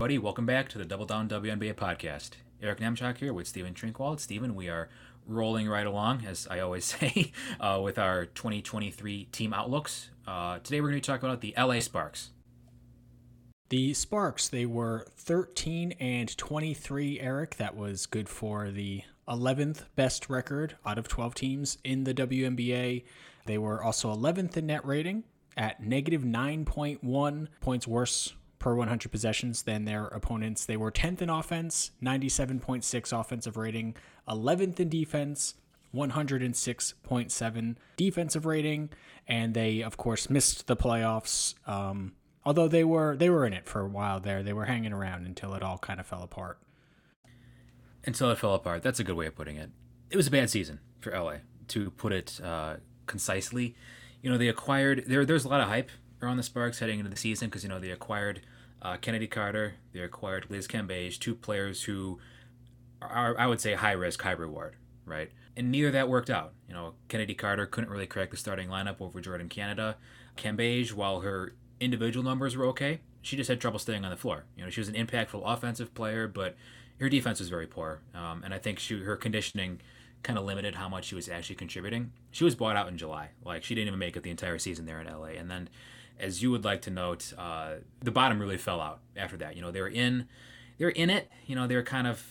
Buddy, welcome back to the Double Down WNBA podcast. Eric Nemchak here with Stephen Trinkwald. Stephen, we are rolling right along, as I always say, uh, with our 2023 team outlooks. Uh, today we're going to talk about the LA Sparks. The Sparks, they were 13 and 23, Eric. That was good for the 11th best record out of 12 teams in the WNBA. They were also 11th in net rating at negative 9.1 points worse per 100 possessions than their opponents. They were 10th in offense, 97.6 offensive rating, 11th in defense, 106.7 defensive rating, and they of course missed the playoffs. Um, although they were they were in it for a while there, they were hanging around until it all kind of fell apart. Until it fell apart. That's a good way of putting it. It was a bad season for LA, to put it uh, concisely. You know, they acquired there. There's a lot of hype around the Sparks heading into the season because you know they acquired uh, Chennedy Carter, they acquired Liz Cambage, two players who are, I would say, high risk, high reward, right? And neither that worked out. You know, Chennedy Carter couldn't really crack the starting lineup over Jordin Canada. Cambage, while her individual numbers were okay, she just had trouble staying on the floor. You know, she was an impactful offensive player, but her defense was very poor. Um, and I think she her conditioning kind of limited how much she was actually contributing. She was bought out in July. Like she didn't even make it the entire season there in LA. And then, as you would like to note, uh, the bottom really fell out after that. You know, they were in, they were in it. You know, they were kind of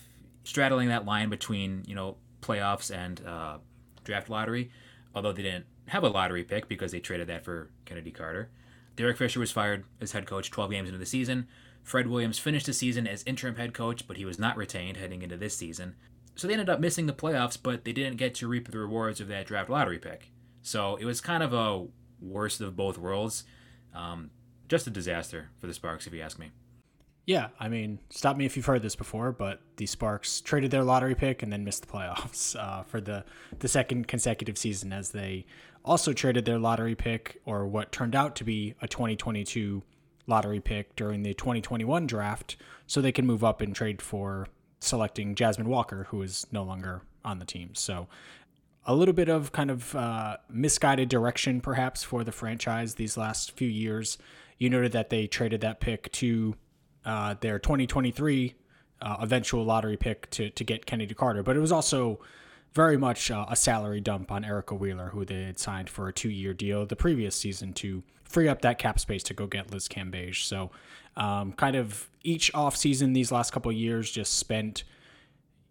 straddling that line between you know playoffs and uh, draft lottery. Although they didn't have a lottery pick because they traded that for Chennedy Carter. Derek Fisher was fired as head coach 12 games into the season. Fred Williams finished the season as interim head coach, but he was not retained heading into this season. So they ended up missing the playoffs, but they didn't get to reap the rewards of that draft lottery pick. So it was kind of a worst of both worlds. Um, just a disaster for the Sparks, if you ask me. Yeah, I mean, stop me if you've heard this before, but the Sparks traded their lottery pick and then missed the playoffs uh, for the the second consecutive season, as they also traded their lottery pick, or what turned out to be a 2022 lottery pick during the 2021 draft, so they can move up and trade for selecting Jasmine Walker, who is no longer on the team. So a little bit of kind of uh, misguided direction, perhaps, for the franchise these last few years. You noted that they traded that pick to uh, their 2023 uh, eventual lottery pick to, to get Chennedy Carter, but it was also very much uh, a salary dump on Erica Wheeler, who they had signed for a two year deal the previous season to free up that cap space to go get Liz Cambage. So, um, kind of each offseason these last couple years just spent,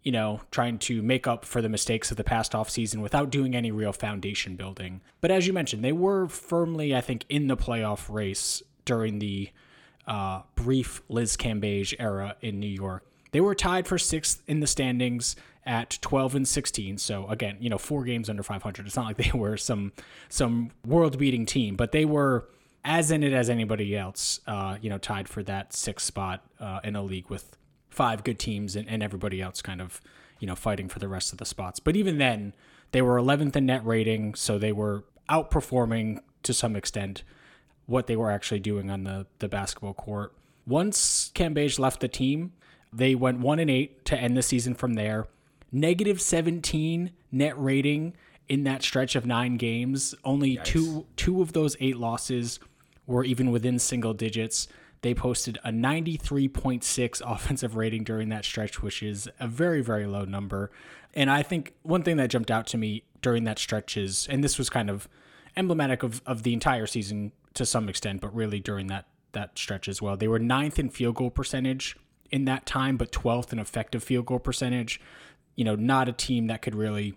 you know, trying to make up for the mistakes of the past off season without doing any real foundation building. But as you mentioned, they were firmly, I think, in the playoff race during the uh, brief Liz Cambage era in New York. They were tied for sixth in the standings at 12 and 16. So again, you know, four games under 500. It's not like they were some some world-beating team, but they were as in it as anybody else. Uh, you know, tied for that sixth spot uh, in a league with five good teams and, and everybody else kind of you know fighting for the rest of the spots. But even then, they were 11th in net rating, so they were outperforming to some extent what they were actually doing on the the basketball court. Once Cambage left the team, they went one and eight to end the season from there negative 17 net rating in that stretch of nine games. Only Yikes. two two of those eight losses were even within single digits. They posted a 93.6 offensive rating during that stretch, which is a very, very low number. And I think one thing that jumped out to me during that stretch is, and this was kind of emblematic of, of the entire season to some extent, but really during that that stretch as well. They were ninth in field goal percentage in that time, but 12th in effective field goal percentage you know, not a team that could really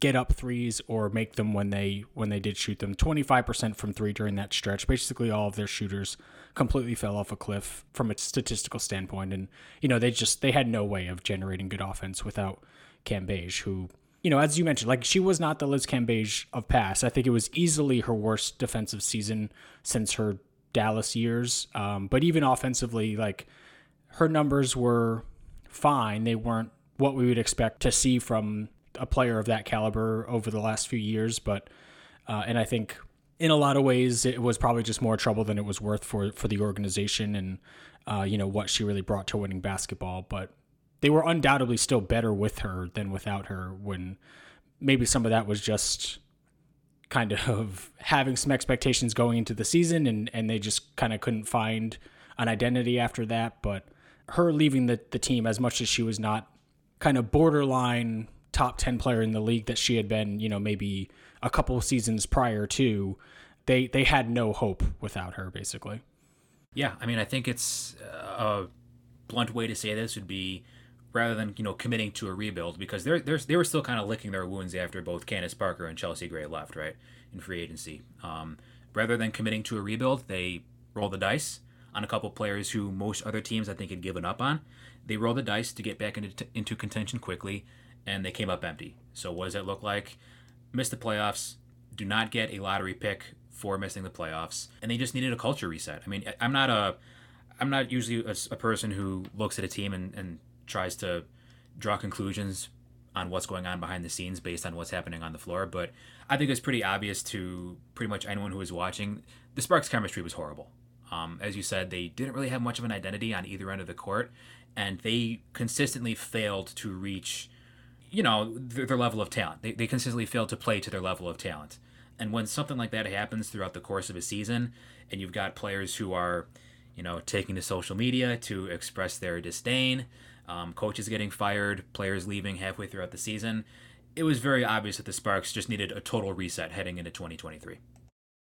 get up threes or make them when they when they did shoot them. 25% from 3 during that stretch. Basically all of their shooters completely fell off a cliff from a statistical standpoint and you know, they just they had no way of generating good offense without Cambage who you know, as you mentioned, like she was not the Liz Cambage of past. I think it was easily her worst defensive season since her Dallas years. Um, but even offensively, like her numbers were fine. They weren't what we would expect to see from a player of that caliber over the last few years. But uh, and I think in a lot of ways it was probably just more trouble than it was worth for for the organization and uh, you know what she really brought to winning basketball. But they were undoubtedly still better with her than without her. When maybe some of that was just kind of having some expectations going into the season and and they just kind of couldn't find an identity after that. But her leaving the, the team as much as she was not kind of borderline top 10 player in the league that she had been, you know, maybe a couple of seasons prior to, they they had no hope without her basically. Yeah, I mean, I think it's uh, a blunt way to say this would be rather than you know committing to a rebuild because they're, they're they were still kind of licking their wounds after both Candace Parker and Chelsea Gray left right in free agency. Um, rather than committing to a rebuild, they roll the dice on a couple players who most other teams I think had given up on. They roll the dice to get back into into contention quickly, and they came up empty. So what does that look like? Miss the playoffs. Do not get a lottery pick for missing the playoffs, and they just needed a culture reset. I mean, I'm not a I'm not usually a, a person who looks at a team and, and tries to draw conclusions on what's going on behind the scenes based on what's happening on the floor. But I think it's pretty obvious to pretty much anyone who is watching. The Sparks' chemistry was horrible. Um, as you said, they didn't really have much of an identity on either end of the court, and they consistently failed to reach, you know, their, their level of talent. They, they consistently fail to play to their level of talent. And when something like that happens throughout the course of a season, and you've got players who are, you know, taking to social media to express their disdain, um, coaches getting fired, players leaving halfway throughout the season, it was very obvious that the Sparks just needed a total reset heading into 2023.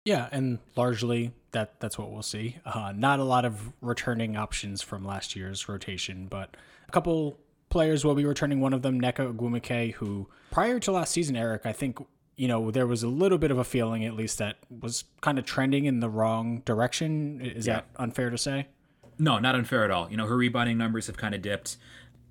Yeah, and largely that that's what we'll see. Uh, not a lot of returning options from last year's rotation, but a couple players will be returning. One of them, Nneka Ogwumike, who prior to last season, Eric, I think you know there was a little bit of a feeling, at least, that was kind of trending in the wrong direction. Is yeah. that unfair to say? No, not unfair at all. You know, her rebounding numbers have kind of dipped.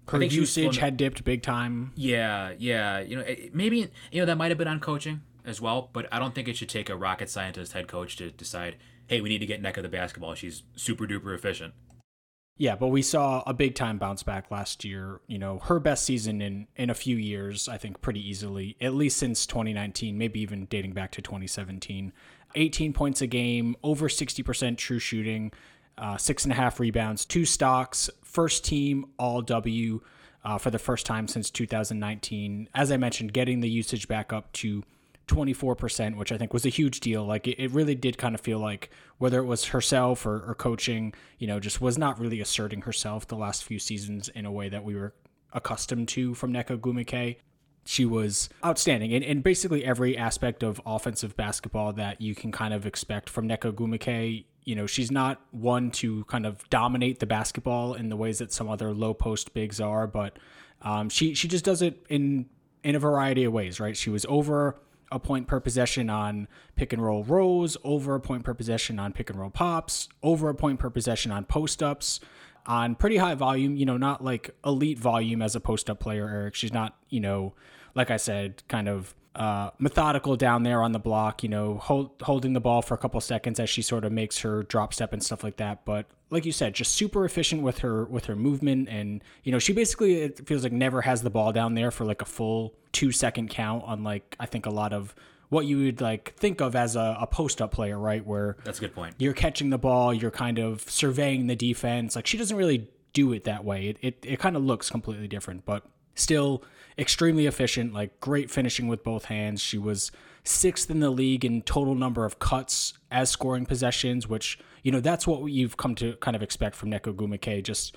Her usage had dipped big time. Yeah, yeah. You know, maybe you know that might have been on coaching as well, but I don't think it should take a rocket scientist head coach to decide, hey, we need to get Nneka the basketball. She's super duper efficient. Yeah, but we saw a big time bounce back last year. You know, her best season in in a few years, I think, pretty easily, at least since 2019, maybe even dating back to 2017. 18 points a game, over 60% true shooting, uh, six and a half rebounds, two stocks, first team All W uh, for the first time since 2019. As I mentioned, getting the usage back up to 24%, which I think was a huge deal. Like it, it really did kind of feel like whether it was herself or, or coaching, you know, just was not really asserting herself the last few seasons in a way that we were accustomed to from Nneka Ogwumike she was outstanding in, in basically every aspect of offensive basketball that you can kind of expect from Nneka Ogwumike you know, she's not one to kind of dominate the basketball in the ways that some other low post bigs are, but um, she she just does it in in a variety of ways, right? She was over a point per possession on pick and roll rows, over a point per possession on pick and roll pops, over a point per possession on post ups, on pretty high volume, you know, not like elite volume as a post up player, Eric. She's not, you know, like I said, kind of uh, methodical down there on the block, you know, hold, holding the ball for a couple seconds as she sort of makes her drop step and stuff like that. But like you said, just super efficient with her with her movement, and you know, she basically it feels like never has the ball down there for like a full two second count. Unlike I think a lot of what you would like think of as a, a post up player, right? Where that's a good point. You're catching the ball, you're kind of surveying the defense. Like she doesn't really do it that way. It it, it kind of looks completely different, but still extremely efficient, like great finishing with both hands. She was sixth in the league in total number of cuts as scoring possessions, which, you know, that's what you've come to kind of expect from Nneka Ogwumike. Just,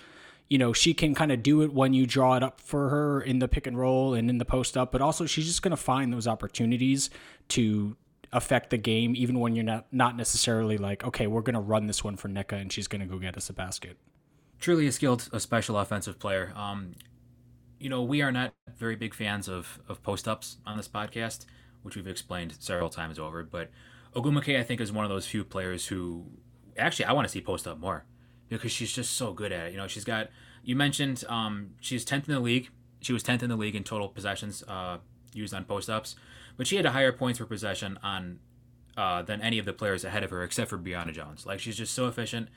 you know, she can kind of do it when you draw it up for her in the pick and roll and in the post up, but also she's just going to find those opportunities to affect the game, even when you're not, not necessarily like, okay, we're going to run this one for Nneka and she's going to go get us a basket truly a skilled, a special offensive player. Um, you know, we are not very big fans of, of post ups on this podcast, which we've explained several times over. But Ogwumike, I think, is one of those few players who actually I want to see post up more because she's just so good at it. You know, she's got, you mentioned um, she's 10th in the league. She was 10th in the league in total possessions uh, used on post ups, but she had a higher points per possession on uh, than any of the players ahead of her except for Brionna Jones. Like, she's just so efficient.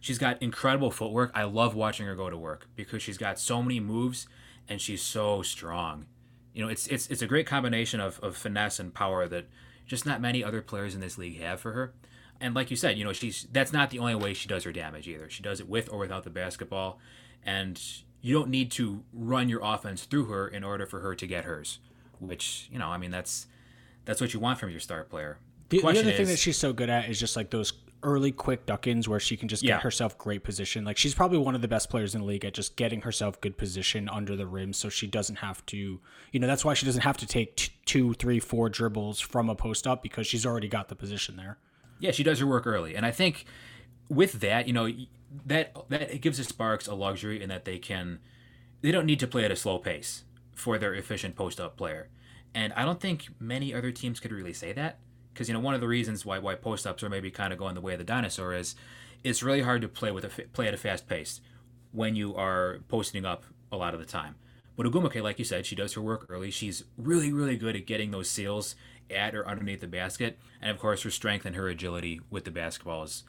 She's got incredible footwork. I love watching her go to work because she's got so many moves and she's so strong. You know, it's it's it's a great combination of, of finesse and power that just not many other players in this league have for her. And like you said, you know, she's that's not the only way she does her damage either. She does it with or without the basketball, and you don't need to run your offense through her in order for her to get hers. Which you know, I mean, that's that's what you want from your star player. The, the, other is, thing that she's so good at is just like those early quick duck-ins where she can just Yeah. get herself great position. Like she's probably one of the best players in the league at just getting herself good position under the rim, so she doesn't have to. You know, that's why she doesn't have to take t- two, three, four dribbles from a post up because she's already got the position there. Yeah, she does her work early, and I think with that, you know, that that it gives the Sparks a luxury in that they can, they don't need to play at a slow pace for their efficient post up player, and I don't think many other teams could really say that because you know one of the reasons why why post ups are maybe kind of going the way of the dinosaur is it's really hard to play with a play at a fast pace when you are posting up a lot of the time. But Ogwumike, like you said, she does her work early. She's really, really good at getting those seals at or underneath the basket. And of course, her strength and her agility with the basketball is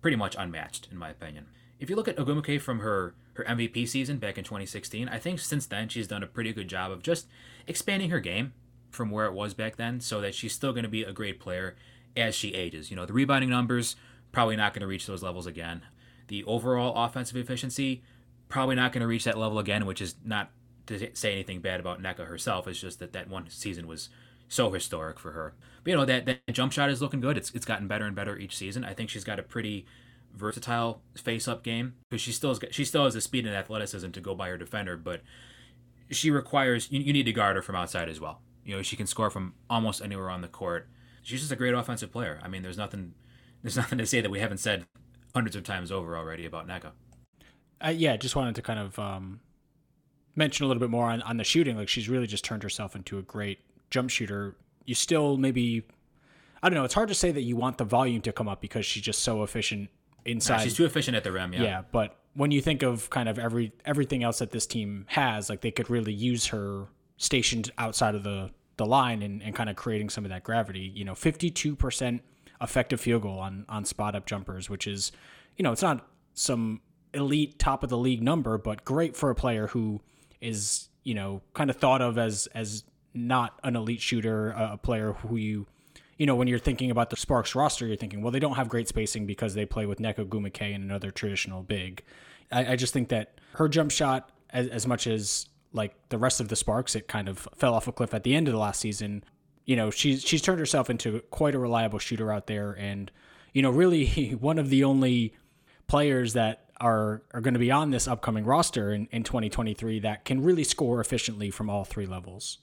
pretty much unmatched, in my opinion. If you look at Ogwumike from her, her MVP season back in 2016, I think since then she's done a pretty good job of just expanding her game from where it was back then so that she's still going to be a great player as she ages. You know, the rebounding numbers, probably not going to reach those levels again. The overall offensive efficiency, probably not going to reach that level again, which is not to say anything bad about Nneka herself. It's just that that one season was so historic for her. But you know that that jump shot is looking good. It's it's gotten better and better each season. I think she's got a pretty versatile face-up game because she still has she still has the speed and athleticism to go by her defender, but she requires you, you need to guard her from outside as well. You know she can score from almost anywhere on the court. She's just a great offensive player. I mean, there's nothing there's nothing to say that we haven't said hundreds of times over already about Nneka. Uh, yeah, just wanted to kind of um, mention a little bit more on, on the shooting. Like she's really just turned herself into a great jump shooter. You still maybe, I don't know. It's hard to say that you want the volume to come up because she's just so efficient inside. She's too efficient at the rim. Yeah. yeah, but when you think of kind of every everything else that this team has, like they could really use her stationed outside of the the line and, and kind of creating some of that gravity. You know, fifty two percent effective field goal on on spot up jumpers, which is, you know, it's not some elite top of the league number, but great for a player who is you know kind of thought of as as not an elite shooter, a, a player who you you know, when you're thinking about the Sparks roster, you're thinking, well, they don't have great spacing because they play with Nneka Ogwumike and another traditional big. I, I just think that her jump shot, as, as much as like the rest of the Sparks, it kind of fell off a cliff at the end of the last season. You know, she's she's turned herself into quite a reliable shooter out there, and you know, really one of the only players that are are going to be on this upcoming roster in, in 2023 that can really score efficiently from all three levels.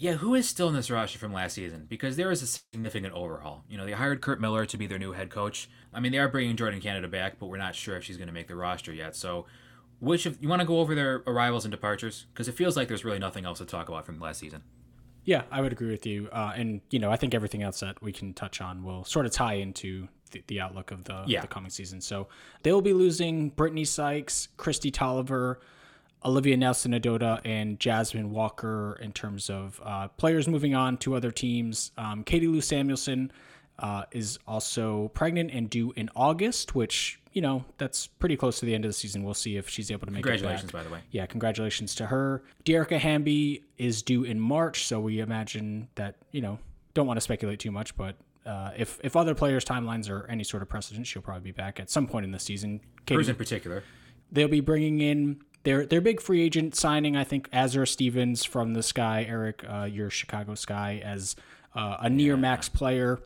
Yeah, who is still in this roster from last season? Because there is a significant overhaul. You know, they hired Curt Miller to be their new head coach. I mean, they are bringing Jordin Canada back, but we're not sure if she's going to make the roster yet. So, which of you want to go over their arrivals and departures? Because it feels like there's really nothing else to talk about from last season. Yeah, I would agree with you. Uh, and you know, I think everything else that we can touch on will sort of tie into the, the outlook of the, Yeah. the coming season. So they will be losing Brittany Sykes, Kristi Toliver, Olivia Nelson-Ododa, and Jasmine Walker in terms of uh, players moving on to other teams. Um, Katie Lou Samuelson uh, is also pregnant and due in August, which you know that's pretty close to the end of the season. We'll see if she's able to make it Congratulations, by the way. Yeah, congratulations to her. Dearica Hamby is due in March, so we imagine that you know don't want to speculate too much, but uh, if if other players' timelines are any sort of precedent, she'll probably be back at some point in the season. Katie, Hers in particular. they'll be bringing in their their big free agent signing. I think Azurá Stevens from the Sky, Eric, uh, your Chicago Sky, as uh, a near max player.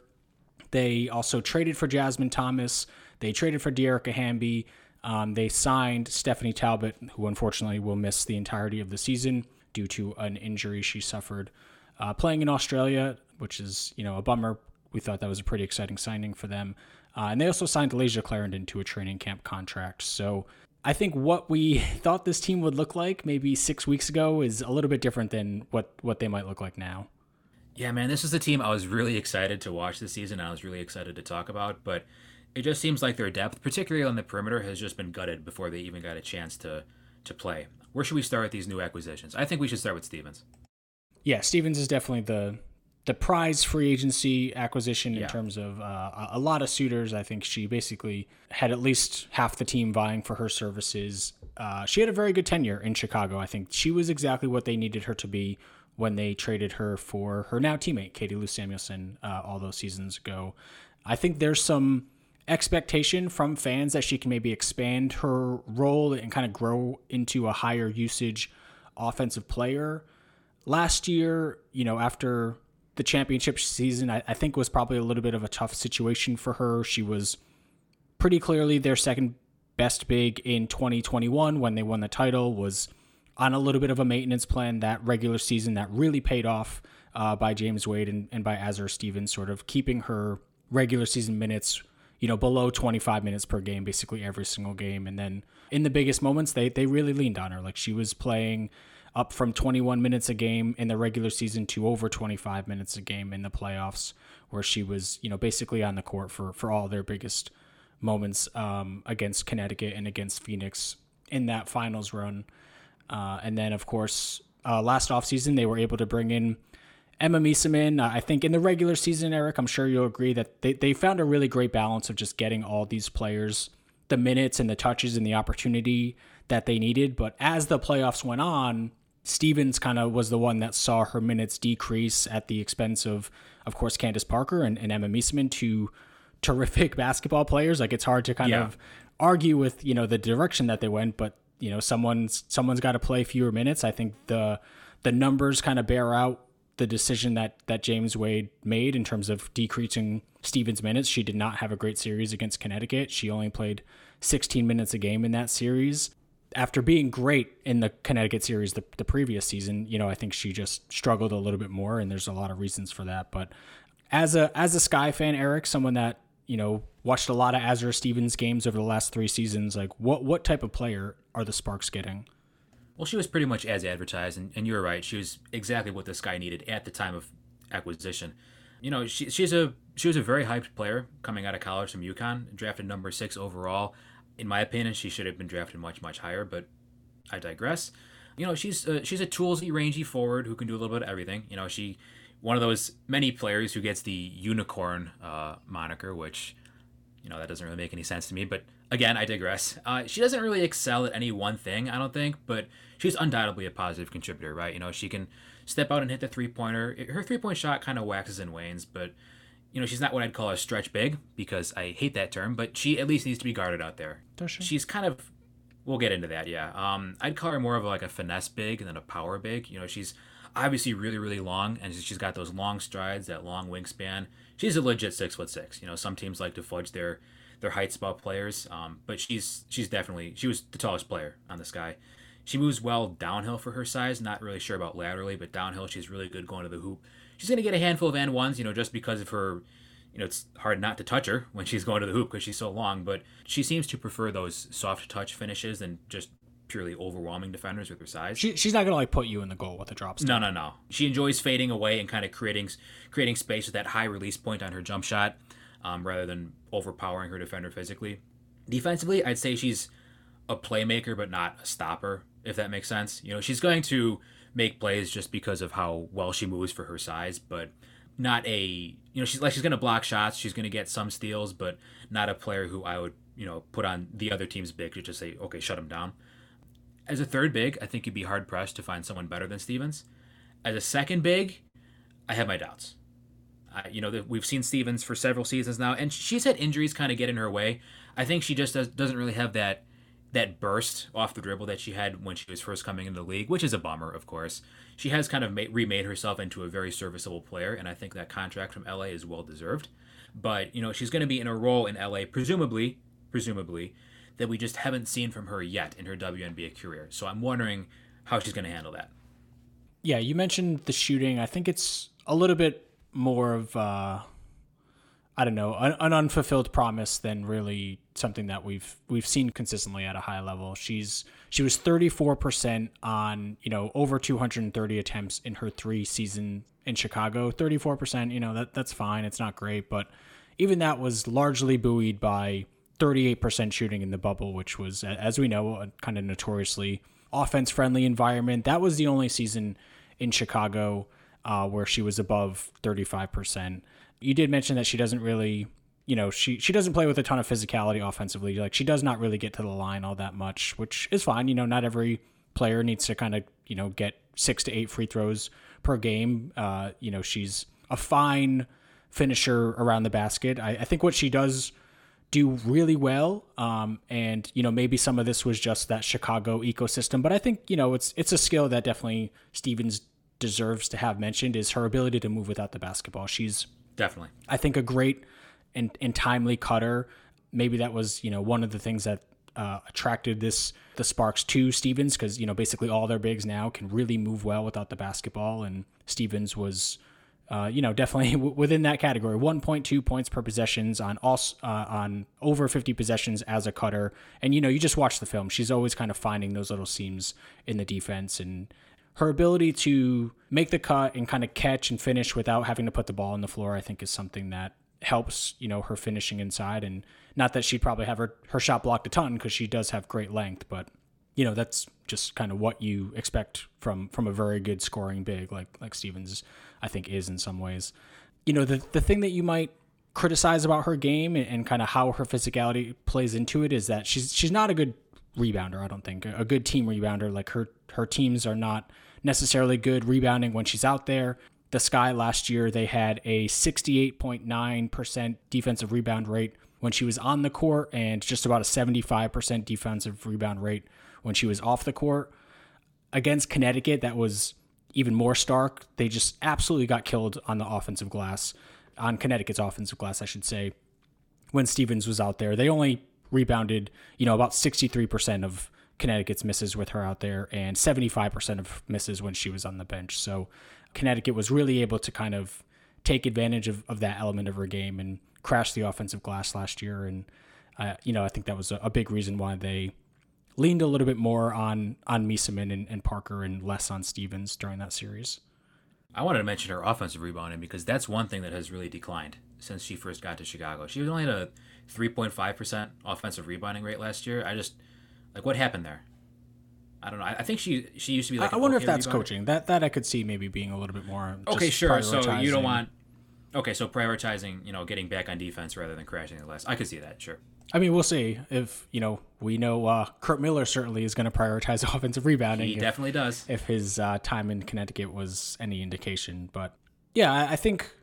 They also traded for Jasmine Thomas. They traded for Dearica Hamby. Um, they signed Stephanie Talbot, who unfortunately will miss the entirety of the season due to an injury she suffered uh, playing in Australia, which is you know a bummer. We thought that was a pretty exciting signing for them. Uh, and they also signed Layshia Clarendon to a training camp contract. So I think what we thought this team would look like maybe six weeks ago is a little bit different than what, what they might look like now. Yeah, man, this is a team I was really excited to watch this season. I was really excited to talk about, but it just seems like their depth, particularly on the perimeter, has just been gutted before they even got a chance to to play. Where should we start with these new acquisitions? I think we should start with Stevens. Yeah, Stevens is definitely the the prize free agency acquisition in Yeah. terms of uh, a- a lot of suitors. I think she basically had at least half the team vying for her services. Uh, she had a very good tenure in Chicago. I think she was exactly what they needed her to be when they traded her for her now teammate Katie Lou Samuelson uh, all those seasons ago. I think there's some expectation from fans that she can maybe expand her role and kind of grow into a higher usage offensive player last year, you know, after the championship season, I, I think was probably a little bit of a tough situation for her. She was pretty clearly their second best big in 2021 when they won the title. Was on a little bit of a maintenance plan that regular season that really paid off uh, by James Wade and, and by Azurá Stevens, sort of keeping her regular season minutes, you know, below 25 minutes per game, basically every single game. And then in the biggest moments, they they really leaned on her. Like she was playing up from 21 minutes a game in the regular season to over 25 minutes a game in the playoffs, where she was, you know, basically on the court for for all their biggest moments um, against Connecticut and against Phoenix in that finals run. Uh, and then, of course, uh, last offseason, they were able to bring in Emma Meesseman. Uh, I think in the regular season, Eric, I'm sure you'll agree that they, they found a really great balance of just getting all these players the minutes and the touches and the opportunity that they needed. But as the playoffs went on, Stevens kind of was the one that saw her minutes decrease at the expense of, of course, Candace Parker and, and Emma Meesseman, two terrific basketball players. Like it's hard to kind yeah. of argue with you know the direction that they went, but you know someone's someone's got to play fewer minutes. I think the the numbers kind of bear out the decision that that James Wade made in terms of decreasing Stevens' minutes. She did not have a great series against Connecticut. She only played 16 minutes a game in that series after being great in the Connecticut series the, the previous season, you know, I think she just struggled a little bit more, and there's a lot of reasons for that. But as a as a Sky fan, Eric, someone that you know watched a lot of Azurá Stevens games over the last three seasons, like what what type of player are the Sparks getting? Well, she was pretty much as advertised, and, and you were right. She was exactly what this guy needed at the time of acquisition. You know, she, she's a she was a very hyped player coming out of college from UConn, drafted number six overall in my opinion, she should have been drafted much much higher. But I digress. You know, she's uh, she's a toolsy, rangy forward who can do a little bit of everything. You know, she one of those many players who gets the unicorn uh, moniker, which you know that doesn't really make any sense to me. But again, I digress. Uh, she doesn't really excel at any one thing, I don't think, but she's undoubtedly a positive contributor, right? You know, she can step out and hit the three pointer. Her three point shot kind of waxes and wanes, but you know, she's not what I'd call a stretch big because I hate that term, but she at least needs to be guarded out there. Does she? She's kind of we'll get into that, yeah. Um, I'd call her more of like a finesse big than a power big. You know, she's obviously really, really long, and she's got those long strides, that long wingspan. She's a legit six foot six. You know, some teams like to fudge their their heights about players, um, but she's she's definitely she was the tallest player on this guy. She moves well downhill for her size. Not really sure about laterally, but downhill she's really good going to the hoop she's going to get a handful of and ones, you know, just because of her. You know, it's hard not to touch her when she's going to the hoop because she's so long, but she seems to prefer those soft touch finishes than just purely overwhelming defenders with her size. She, she's not gonna like put you in the goal with a drop step. No, no, no. She enjoys fading away and kind of creating creating space with that high release point on her jump shot, um, rather than overpowering her defender physically. Defensively, I'd say she's a playmaker but not a stopper, if that makes sense. You know, she's going to make plays just because of how well she moves for her size, but not a you know she's like she's gonna block shots, she's gonna get some steals, but not a player who I would you know put on the other team's big to just say okay shut him down. As a third big, I think you'd be hard pressed to find someone better than Stevens. As a second big, I have my doubts. You know, the, we've seen Stevens for several seasons now, and she's had injuries kind of get in her way. I think she just does, doesn't really have that that burst off the dribble that she had when she was first coming into the league, which is a bummer, of course. She has kind of made, remade herself into a very serviceable player, and I think that contract from LA is well deserved. But you know, she's going to be in a role in LA, presumably, presumably, that we just haven't seen from her yet in her WNBA career. So I'm wondering how she's going to handle that. Yeah, you mentioned the shooting. I think it's a little bit more of. Uh I don't know, an, an, unfulfilled promise than really something that we've we've seen consistently at a high level. She's she was 34% on, you know, over 230 attempts in her 3 season in Chicago. 34%, you know, that that's fine. It's not great, but even that was largely buoyed by 38% shooting in the bubble, which was as we know, a kind of notoriously offense friendly environment. That was the only season in Chicago uh, where she was above 35% you did mention that she doesn't really you know she she doesn't play with a ton of physicality offensively. Like she does not really get to the line all that much which is fine. You know not every player needs to kind of you know get six to eight free throws per game. Uh, you know she's a fine finisher around the basket. I, I think what she does do really well um, and you know maybe some of this was just that chicago ecosystem but i think you know it's it's a skill that definitely stevens deserves to have mentioned is her ability to move without the basketball. She's definitely, I think, a great and, and timely cutter. Maybe that was you know one of the things that uh, attracted this the Sparks to Stevens because you know basically all their bigs now can really move well without the basketball, and Stevens was. Uh, you know, definitely w- within that category. 1.2 points per possessions on all uh, on over 50 possessions as a cutter, and you know, you just watch the film. She's always kind of finding those little seams in the defense, and her ability to make the cut and kind of catch and finish without having to put the ball on the floor, I think, is something that helps you know her finishing inside and not that she'd probably have her, her shot blocked a ton because she does have great length but you know that's just kind of what you expect from from a very good scoring big like like stevens i think is in some ways. You know the the thing that you might criticize about her game and, and kind of how her physicality plays into it is that she's she's not a good rebounder i don't think. A good team rebounder. Like her her teams are not necessarily good rebounding when she's out there. The Sky last year, they had a 68.9% defensive rebound rate when she was on the court and just about a 75% defensive rebound rate when she was off the court. Against Connecticut, that was even more stark. They just absolutely got killed on the offensive glass, on Connecticut's offensive glass, I should say, when Stevens was out there. They only rebounded, you know, about 63% of Connecticut's misses with her out there and 75% of misses when she was on the bench. So Connecticut was really able to kind of take advantage of, of that element of her game and crash the offensive glass last year. And, uh, you know, I think that was a, a, big reason why they leaned a little bit more on, on Meesseman and, and Parker and less on Stevens during that series. I wanted to mention her offensive rebounding because that's one thing that has really declined since she first got to Chicago. She was only at a 3.5% offensive rebounding rate last year. I just, like, what happened there? I don't know. I, think she she used to be like. I wonder if that's rebounder. coaching. That that I could see maybe being a little bit more. Okay, sure. So you don't want. Okay, so prioritizing, you know, getting back on defense rather than crashing the last. I could see that. Sure. I mean, we'll see if you know. We know uh, Curt Miller certainly is going to prioritize offensive rebounding. He if, definitely does. If his uh, time in Connecticut was any indication, but yeah, I, I think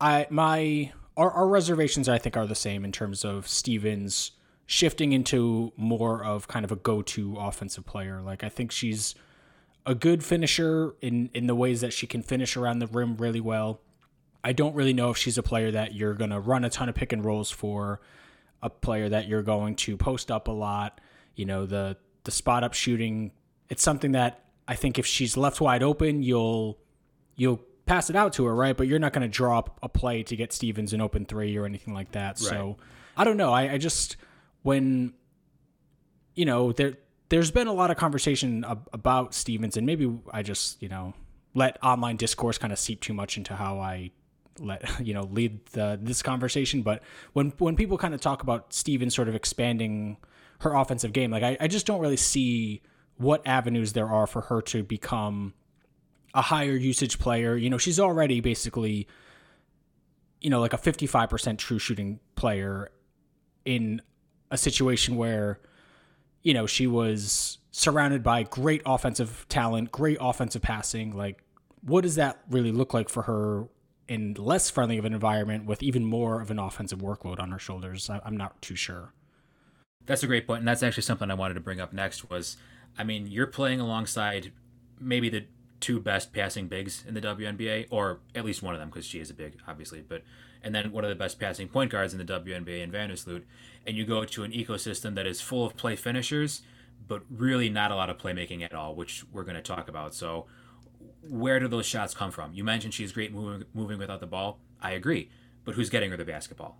I my our, our reservations I think are the same in terms of Stevens shifting into more of kind of a go-to offensive player. Like I think she's a good finisher in in the ways that she can finish around the rim really well. I don't really know if she's a player that you're going to run a ton of pick and rolls for, a player that you're going to post up a lot. You know, the the spot up shooting, it's something that I think if she's left wide open, you'll you'll pass it out to her, right? But you're not going to draw up a play to get Stevens an open three or anything like that. Right. So I don't know. I, I just when you know there there's been a lot of conversation ab- about Stevens, and maybe I just you know let online discourse kind of seep too much into how I let you know lead the, this conversation. But when when people kind of talk about Stevens sort of expanding her offensive game, like I, I just don't really see what avenues there are for her to become a higher usage player. You know, she's already basically you know like a 55% true shooting player in a situation where, you know, she was surrounded by great offensive talent, great offensive passing. Like, what does that really look like for her in less friendly of an environment with even more of an offensive workload on her shoulders? I'm not too sure. That's a great point, and that's actually something I wanted to bring up next. Was I mean, you're playing alongside maybe the two best passing bigs in the WNBA, or at least one of them because she is a big, obviously. But and then one of the best passing point guards in the WNBA in Vandersloot, and you go to an ecosystem that is full of play finishers, but really not a lot of playmaking at all, which we're going to talk about. So, where do those shots come from? You mentioned she's great moving moving without the ball. I agree, but who's getting her the basketball?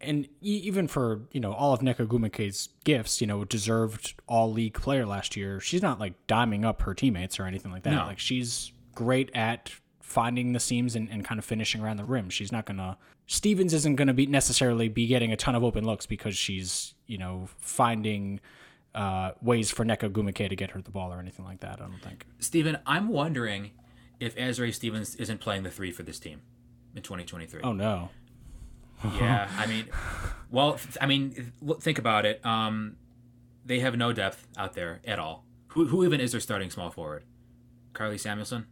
And even for you know all of Nneka Ogwumike's gifts, you know, deserved all league player last year. She's not like diming up her teammates or anything like that. No. Like she's great at finding the seams and, and kind of finishing around the rim. She's not gonna Stevens isn't gonna be necessarily be getting a ton of open looks because she's, you know, finding uh, ways for Nneka Ogwumike to get her the ball or anything like that, I don't think. Stephen, I'm wondering if Azurá Stevens isn't playing the three for this team in 2023. Oh no. yeah, I mean, well, I mean, think about it. Um, they have no depth out there at all. Who, who even is their starting small forward? Karlie Samuelson?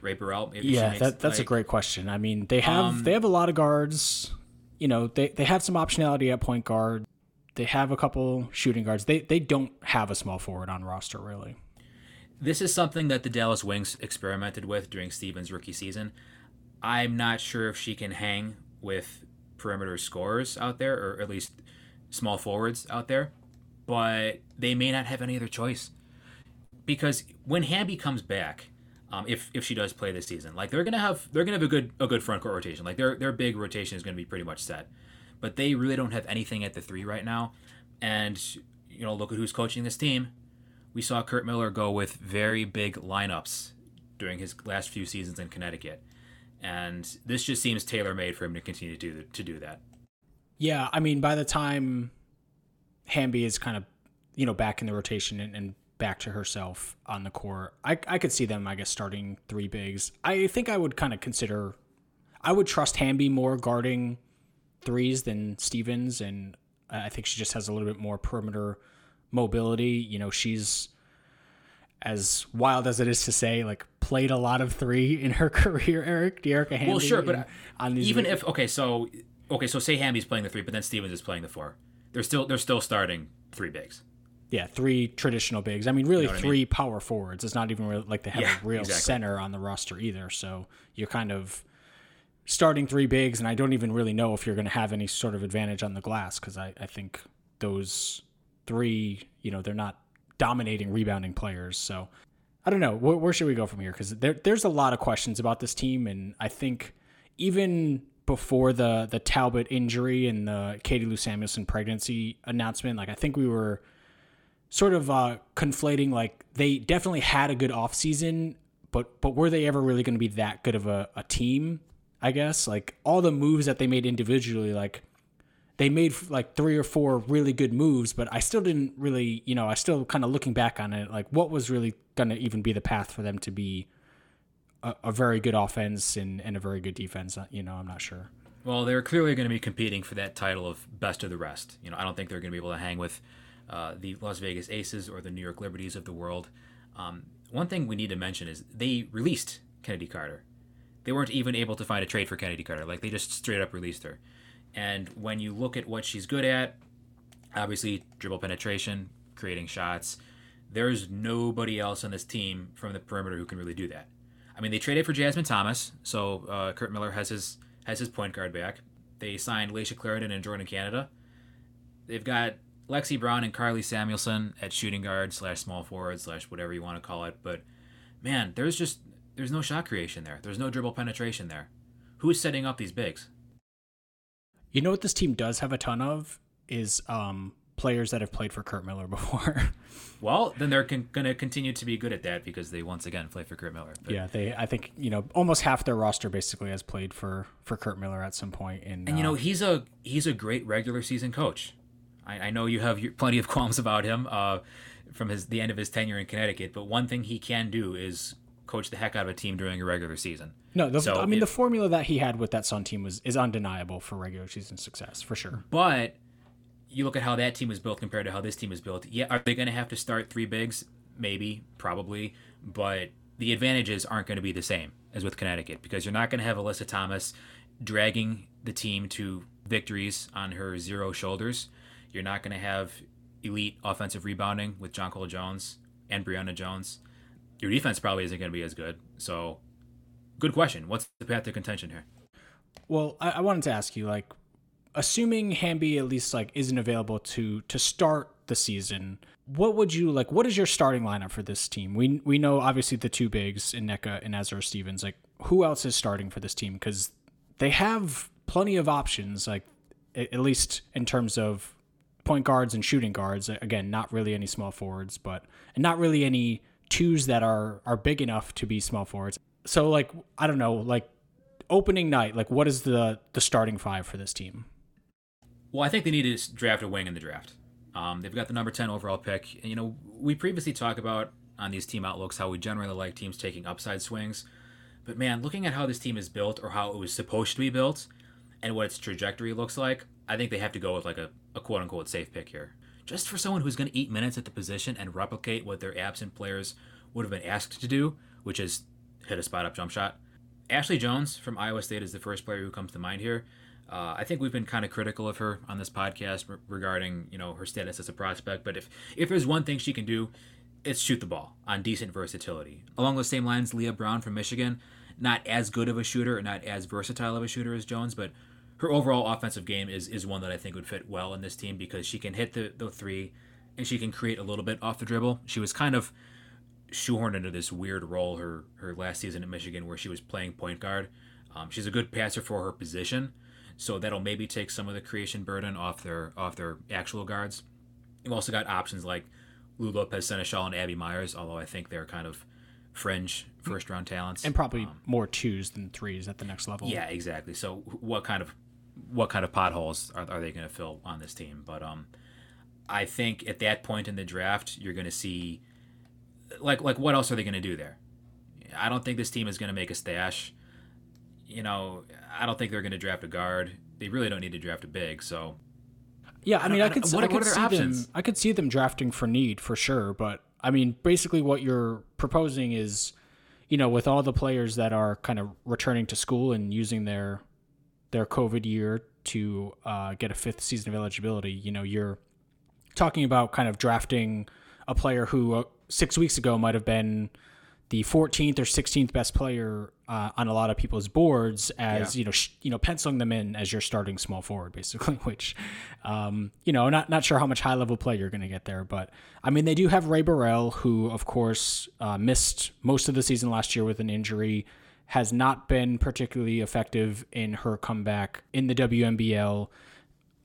Rae Burrell? Maybe yeah, that, that's like, a great question. I mean, they have um, they have a lot of guards. You know, they they have some optionality at point guard. They have a couple shooting guards. They they don't have a small forward on roster really. this is something that the Dallas Wings experimented with during Stevens' rookie season. I'm not sure if she can hang with perimeter scorers out there, or at least small forwards out there, but they may not have any other choice. Because when Hamby comes back, um, if if she does play this season, like they're gonna have they're gonna have a good a good front court rotation. Like their their big rotation is gonna be pretty much set, but they really don't have anything at the three right now. And you know, look at who's coaching this team. We saw Curt Miller go with very big lineups during his last few seasons in Connecticut and this just seems tailor made for him to continue to do to do that. Yeah, I mean, by the time Hamby is kind of you know back in the rotation and, and back to herself on the court, I I could see them, I guess, starting three bigs. I think I would kind of consider, I would trust Hamby more guarding threes than Stevens, and I think she just has a little bit more perimeter mobility. You know, she's as wild as it is to say, like played a lot of three in her career, Eric, Dearica Hamby. Well, sure, but on these even if okay, so okay, so say Hamby's playing the three, but then Stevens is playing the four. They're still they're still starting three bigs. Yeah, three traditional bigs. I mean, really you know three I mean? power forwards. It's not even really like they have yeah, a real exactly. center on the roster either. So you're kind of starting three bigs, and I don't even really know if you're going to have any sort of advantage on the glass because I, I think those three, you know, they're not dominating rebounding players. So I don't know. Where, where should we go from here? Because there, there's a lot of questions about this team, and I think even before the the Talbot injury and the Katie Lou Samuelson pregnancy announcement, like I think we were sort of uh, conflating like they definitely had a good offseason, but but were they ever really going to be that good of a, a team? I guess like all the moves that they made individually, like they made like three or four really good moves, but I still didn't really, you know, I still kind of looking back on it, like what was really going to even be the path for them to be a, a, very good offense and, and a very good defense. Uh, you know, I'm not sure. Well, they're clearly going to be competing for that title of best of the rest. You know, I don't think they're going to be able to hang with uh, the Las Vegas Aces or the New York Liberties of the world. Um, one thing we need to mention is they released Chennedy Carter. They weren't even able to find a trade for Chennedy Carter. Like they just straight up released her. And when you look at what she's good at, obviously dribble penetration, creating shots, there's nobody else on this team from the perimeter who can really do that. I mean, they traded for Jasmine Thomas, so uh, Curt Miller has his has his point guard back. They signed Layshia Clarendon and Jordin Canada. They've got Lexi Brown and Karlie Samuelson at shooting guard slash small forward slash whatever you want to call it. But man, there's just there's no shot creation there. There's no dribble penetration there. Who's setting up these bigs? You know what this team does have a ton of is um, players that have played for Curt Miller before. well, then they're con- going to continue to be good at that because they once again play for Curt Miller. But, yeah, they. I think you know almost half their roster basically has played for for Curt Miller at some point. In, and you know uh, he's a he's a great regular season coach. I, I know you have plenty of qualms about him uh, from his the end of his tenure in Connecticut, but one thing he can do is coach the heck out of a team during a regular season. No, the, so I mean the formula that he had with that Sun team was is undeniable for regular season success for sure. But you look at how that team was built compared to how this team is built. Yeah, are they going to have to start three bigs? Maybe, probably, but the advantages aren't going to be the same as with Connecticut because you're not going to have Alyssa Thomas dragging the team to victories on her zero shoulders. You're not going to have elite offensive rebounding with Jonquel Jones and Brionna Jones. Your defense probably isn't going to be as good. So good question. What's the path to contention here? Well, I, I wanted to ask you, like, assuming Hamby at least like isn't available to to start the season, what would you like? What is your starting lineup for this team? We we know obviously the two bigs in Nneka and Azurá Stevens. Like, who else is starting for this team? Because they have plenty of options. Like, at least in terms of point guards and shooting guards. Again, not really any small forwards, but and not really any twos that are are big enough to be small forwards so like I don't know, like opening night, like what is the the starting five for this team? Well, I think they need to draft a wing in the draft. Um, they've got the number ten overall pick. And, you know, we previously talked about on these team outlooks how we generally like teams taking upside swings. But man, looking at how this team is built or how it was supposed to be built and what its trajectory looks like, I think they have to go with like a, a quote unquote safe pick here. Just for someone who's going to eat minutes at the position and replicate what their absent players would have been asked to do, which is hit a spot up jump shot. Ashley Joens from Iowa State is the first player who comes to mind here. Uh, I think we've been kind of critical of her on this podcast re- regarding you know her status as a prospect. But if if there's one thing she can do, it's shoot the ball on decent versatility. Along those same lines, Leigha Brown from Michigan, not as good of a shooter, not as versatile of a shooter as Jones, but her overall offensive game is is one that I think would fit well in this team because she can hit the, the three and she can create a little bit off the dribble. She was kind of shoehorned into this weird role her her last season at Michigan where she was playing point guard. Um, she's a good passer for her position, so that'll maybe take some of the creation burden off their off their actual guards. You've also got options like Lou Lopez Sénéchal and Abby Meyers, although I think they're kind of fringe first round talents and probably um, more twos than threes at the next level. Yeah, exactly. So what kind of what kind of potholes are, are they going to fill on this team? But um, I think at that point in the draft, you're going to see like like what else are they going to do there? I don't think this team is going to make a stash. You know, I don't think they're going to draft a guard. They really don't need to draft a big. So, yeah, I, I mean, I, could, what, I could see options? them. I could see them drafting for need for sure. But I mean, basically, what you're proposing is, you know, with all the players that are kind of returning to school and using their their COVID year to uh, get a fifth season of eligibility, you know, you're talking about kind of drafting a player who uh, six weeks ago might have been the 14th or 16th best player uh, on a lot of people's boards as yeah. you know sh- you know penciling them in as your starting small forward basically which um, you know not not sure how much high level play you're going to get there but I mean they do have Rae Burrell who of course uh, missed most of the season last year with an injury has not been particularly effective in her comeback in the WNBL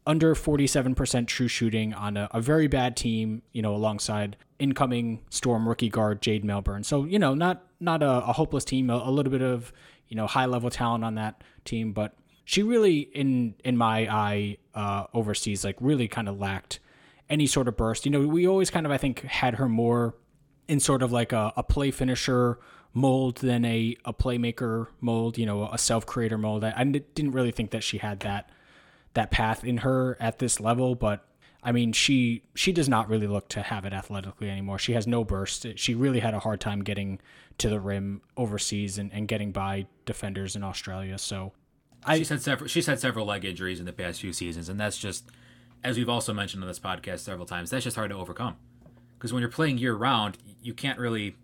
under 47% true shooting on a, a, very bad team, you know, alongside incoming Storm rookie guard Jade Melbourne. So, you know, not not a, a hopeless team, a, a, little bit of, you know, high level talent on that team, but she really in in my eye uh, overseas like really kind of lacked any sort of burst. You know, we always kind of I think had her more in sort of like a, a play finisher mold than a, a playmaker mold, you know, a self creator mold. I, I didn't really think that she had that that path in her at this level, but I mean, she she does not really look to have it athletically anymore. She has no burst. She really had a hard time getting to the rim overseas and, and getting by defenders in Australia. So I, she's had several she's had several leg injuries in the past few seasons, and that's just as we've also mentioned on this podcast several times. That's just hard to overcome because when you're playing year round, you can't really.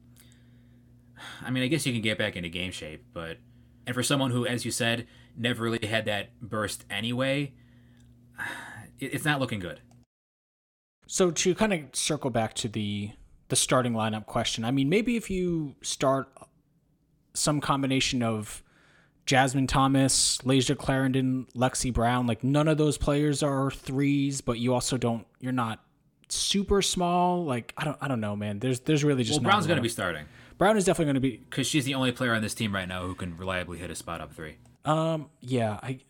I mean, I guess you can get back into game shape, but and for someone who, as you said, never really had that burst anyway, it's not looking good. So to kind of circle back to the the starting lineup question, I mean, maybe if you start some combination of Jasmine Thomas, Layshia Clarendon, Lexie Brown, like none of those players are threes, but you also don't you're not super small. Like I don't I don't know, man. There's there's really just well, Brown's going to be starting. Brown is definitely going to be because she's the only player on this team right now who can reliably hit a spot up three. Um, yeah, I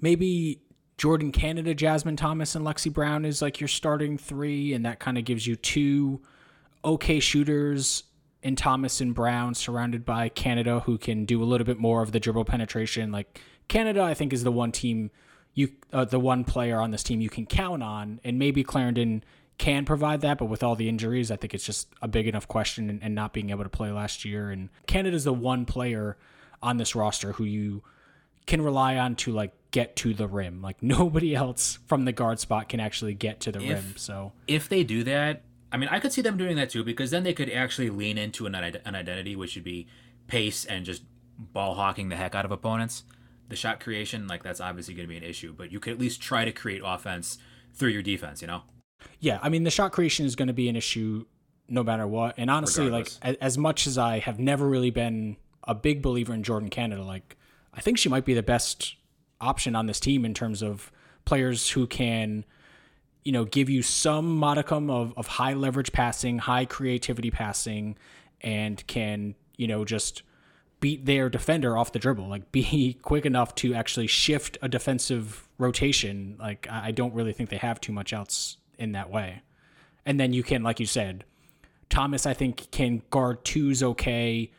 maybe Jordin Canada, Jasmine Thomas, and Lexie Brown is like your starting three, and that kind of gives you two okay shooters in Thomas and Brown, surrounded by Canada, who can do a little bit more of the dribble penetration. Like Canada, I think is the one team you, uh, the one player on this team you can count on, and maybe Clarendon can provide that, but with all the injuries, I think it's just a big enough question and, and not being able to play last year. And Canada's the one player on this roster who you can rely on to like get to the rim. Like nobody else from the guard spot can actually get to the if, rim. So if they do that, I mean, I could see them doing that too because then they could actually lean into an, an identity, which would be pace and just ball hawking the heck out of opponents. The shot creation, like that's obviously going to be an issue, but you could at least try to create offense through your defense. You know? Yeah, I mean, the shot creation is going to be an issue no matter what. And honestly, Regardless. like as much as I have never really been a big believer in Jordin Canada, like I think she might be the best option on this team in terms of players who can, you know, give you some modicum of, of high leverage passing, high creativity passing, and can, you know, just beat their defender off the dribble, like be quick enough to actually shift a defensive rotation. Like I don't really think they have too much else in that way. And then you can, like you said, Thomas, I think, can guard twos okay.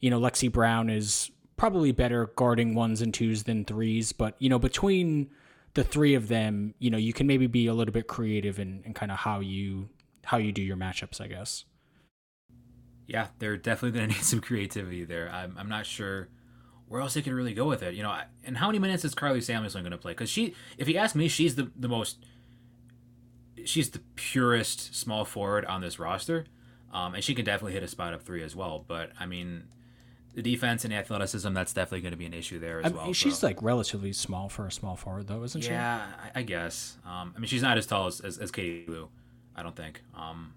You know, Lexie Brown is probably better guarding ones and twos than threes. But you know, between the three of them, you know, you can maybe be a little bit creative in, in kind of how you how you do your matchups, I guess. Yeah, they're definitely going to need some creativity there. I'm, I'm not sure where else they can really go with it. You know, and how many minutes is Karlie Samuelson going to play? Because she, if you ask me, she's the the most she's the purest small forward on this roster, um, and she can definitely hit a spot up three as well. But I mean, the defense and athleticism that's definitely going to be an issue there as I mean, well. she's so. like relatively small for a small forward, though, isn't she? Yeah, I, I guess. Um, I mean, she's not as tall as, as, as Katie Lou, I don't think. Um,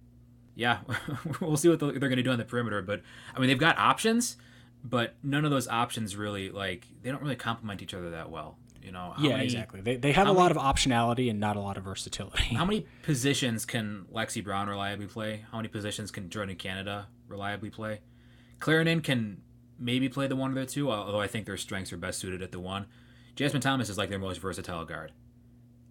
yeah, we'll see what they're going to do on the perimeter. But I mean, they've got options, but none of those options really like they don't really complement each other that well. You know? How yeah, many, exactly. They, they have a lot of optionality and not a lot of versatility. How many positions can Lexie Brown reliably play? How many positions can Jordin Canada reliably play? Clarendon can maybe play the one or the two, although I think their strengths are best suited at the one. Jasmine Thomas is like their most versatile guard,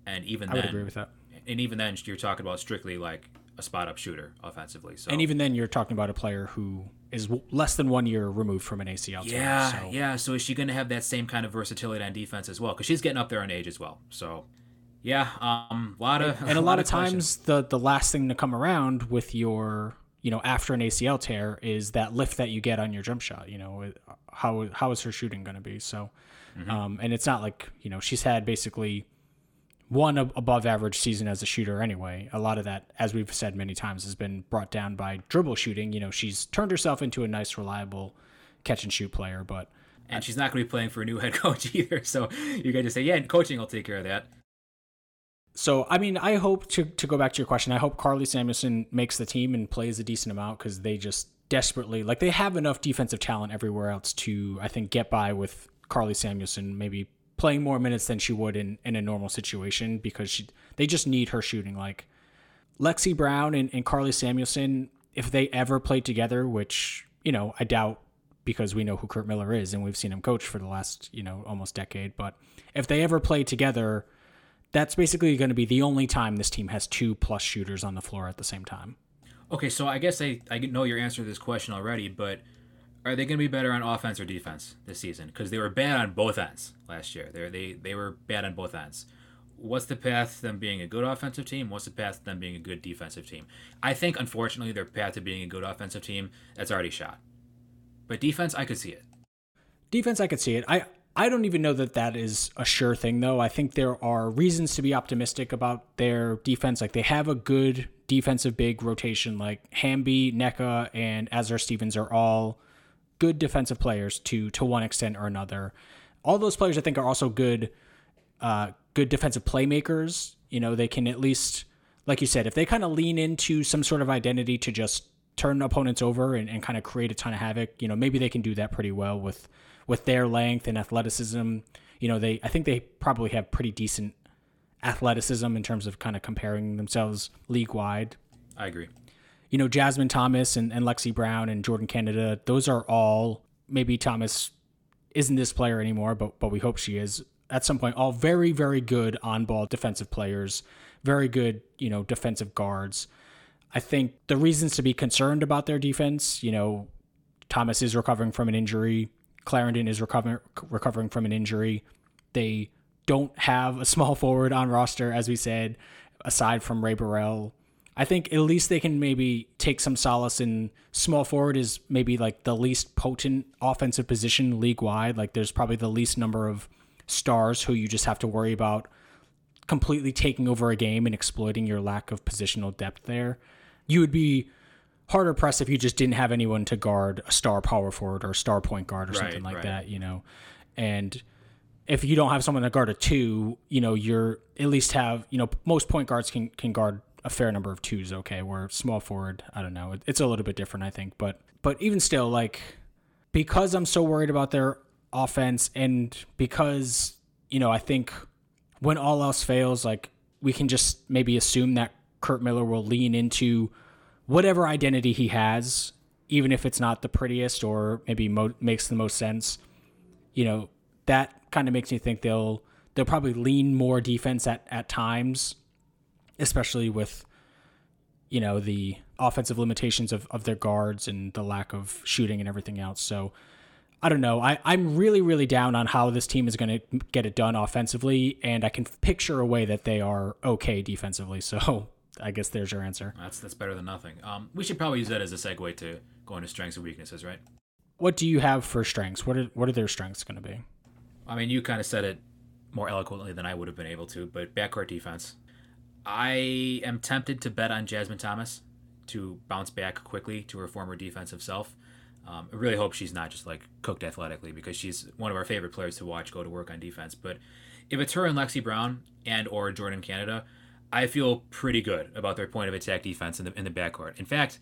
and even I then, would agree with that. and even then, you're talking about strictly like a spot up shooter offensively. So And even then, you're talking about a player who is w- less than one year removed from an ACL tear. yeah, so. yeah. So is she going to have that same kind of versatility on defense as well? Because she's getting up there in age as well. So yeah, um, a lot of and a lot of questions. times the the last thing to come around with your you know after an ACL tear is that lift that you get on your jump shot. You know how how is her shooting going to be? So, Mm-hmm. um, and it's not like you know she's had basically one above average season as a shooter anyway. A lot of that, as we've said many times, has been brought down by dribble shooting. You know she's turned herself into a nice reliable catch and shoot player, but and she's not going to be playing for a new head coach either. So you got to say, yeah, coaching will take care of that. So, I mean, I hope to, to go back to your question, I hope Karlie Samuelson makes the team and plays a decent amount because they just desperately, like, they have enough defensive talent everywhere else to, I think, get by with Karlie Samuelson maybe playing more minutes than she would in, in a normal situation because she, they just need her shooting. Like, Lexie Brown and, and Karlie Samuelson, if they ever played together, which, you know, I doubt because we know who Curt Miller is and we've seen him coach for the last, you know, almost decade. But if they ever play together, that's basically going to be the only time this team has two plus shooters on the floor at the same time. Okay, so I guess I, I know your answer to this question already, but are they going to be better on offense or defense this season? Because they were bad on both ends last year. They they they were bad on both ends. What's the path to them being a good offensive team? What's the path to them being a good defensive team? I think unfortunately their path to being a good offensive team that's already shot. But defense, I could see it. Defense, I could see it. I I don't even know that that is a sure thing though. I think there are reasons to be optimistic about their defense. Like they have a good defensive big rotation. Like Hamby, Nneka, and Azurá Stevens are all good defensive players to to one extent or another. All those players I think are also good uh, good defensive playmakers. You know, they can at least, like you said, if they kind of lean into some sort of identity to just turn opponents over and, and kind of create a ton of havoc, you know, maybe they can do that pretty well with with their length and athleticism. You know, they I think they probably have pretty decent athleticism in terms of kind of comparing themselves league wide. I agree. You know, Jasmine Thomas and, and Lexie Brown and Jordin Canada, those are all maybe Thomas isn't this player anymore, but but we hope she is at some point. All very very good on ball defensive players, very good you know defensive guards. I think the reasons to be concerned about their defense, you know, Thomas is recovering from an injury. Clarendon is recovering recovering from an injury. They don't have a small forward on roster, as we said, aside from Rae Burrell. I think at least they can maybe take some solace in small forward is maybe like the least potent offensive position league wide. Like there's probably the least number of stars who you just have to worry about completely taking over a game and exploiting your lack of positional depth there. You would be harder pressed if you just didn't have anyone to guard a star power forward or a star point guard or something like right. that, you know. And if you don't have someone to guard a two, you know, you're at least have, you know, most point guards can can guard a fair number of twos, okay, where small forward, I don't know. It, it's a little bit different, I think, but but even still like because I'm so worried about their offense and because, you know, I think when all else fails, like we can just maybe assume that Curt Miller will lean into whatever identity he has, even if it's not the prettiest or maybe mo- makes the most sense. You know, that kind of makes me think they'll they'll probably lean more defense at at times, especially with you know the offensive limitations of, of their guards and the lack of shooting and everything else. So I don't know. I, I'm really, really down on how this team is going to get it done offensively, and I can picture a way that they are okay defensively. So I guess there's your answer. That's that's better than nothing. Um, we should probably use that as a segue to go into strengths and weaknesses, right? What do you have for strengths? What are what are their strengths going to be? I mean, you kind of said it more eloquently than I would have been able to, but backcourt defense. I am tempted to bet on Jasmine Thomas to bounce back quickly to her former defensive self. Um, I really hope she's not just like cooked athletically because she's one of our favorite players to watch go to work on defense. But if it's her and Lexie Brown and or Jordin Canada, I feel pretty good about their point of attack defense in the in the backcourt. In fact,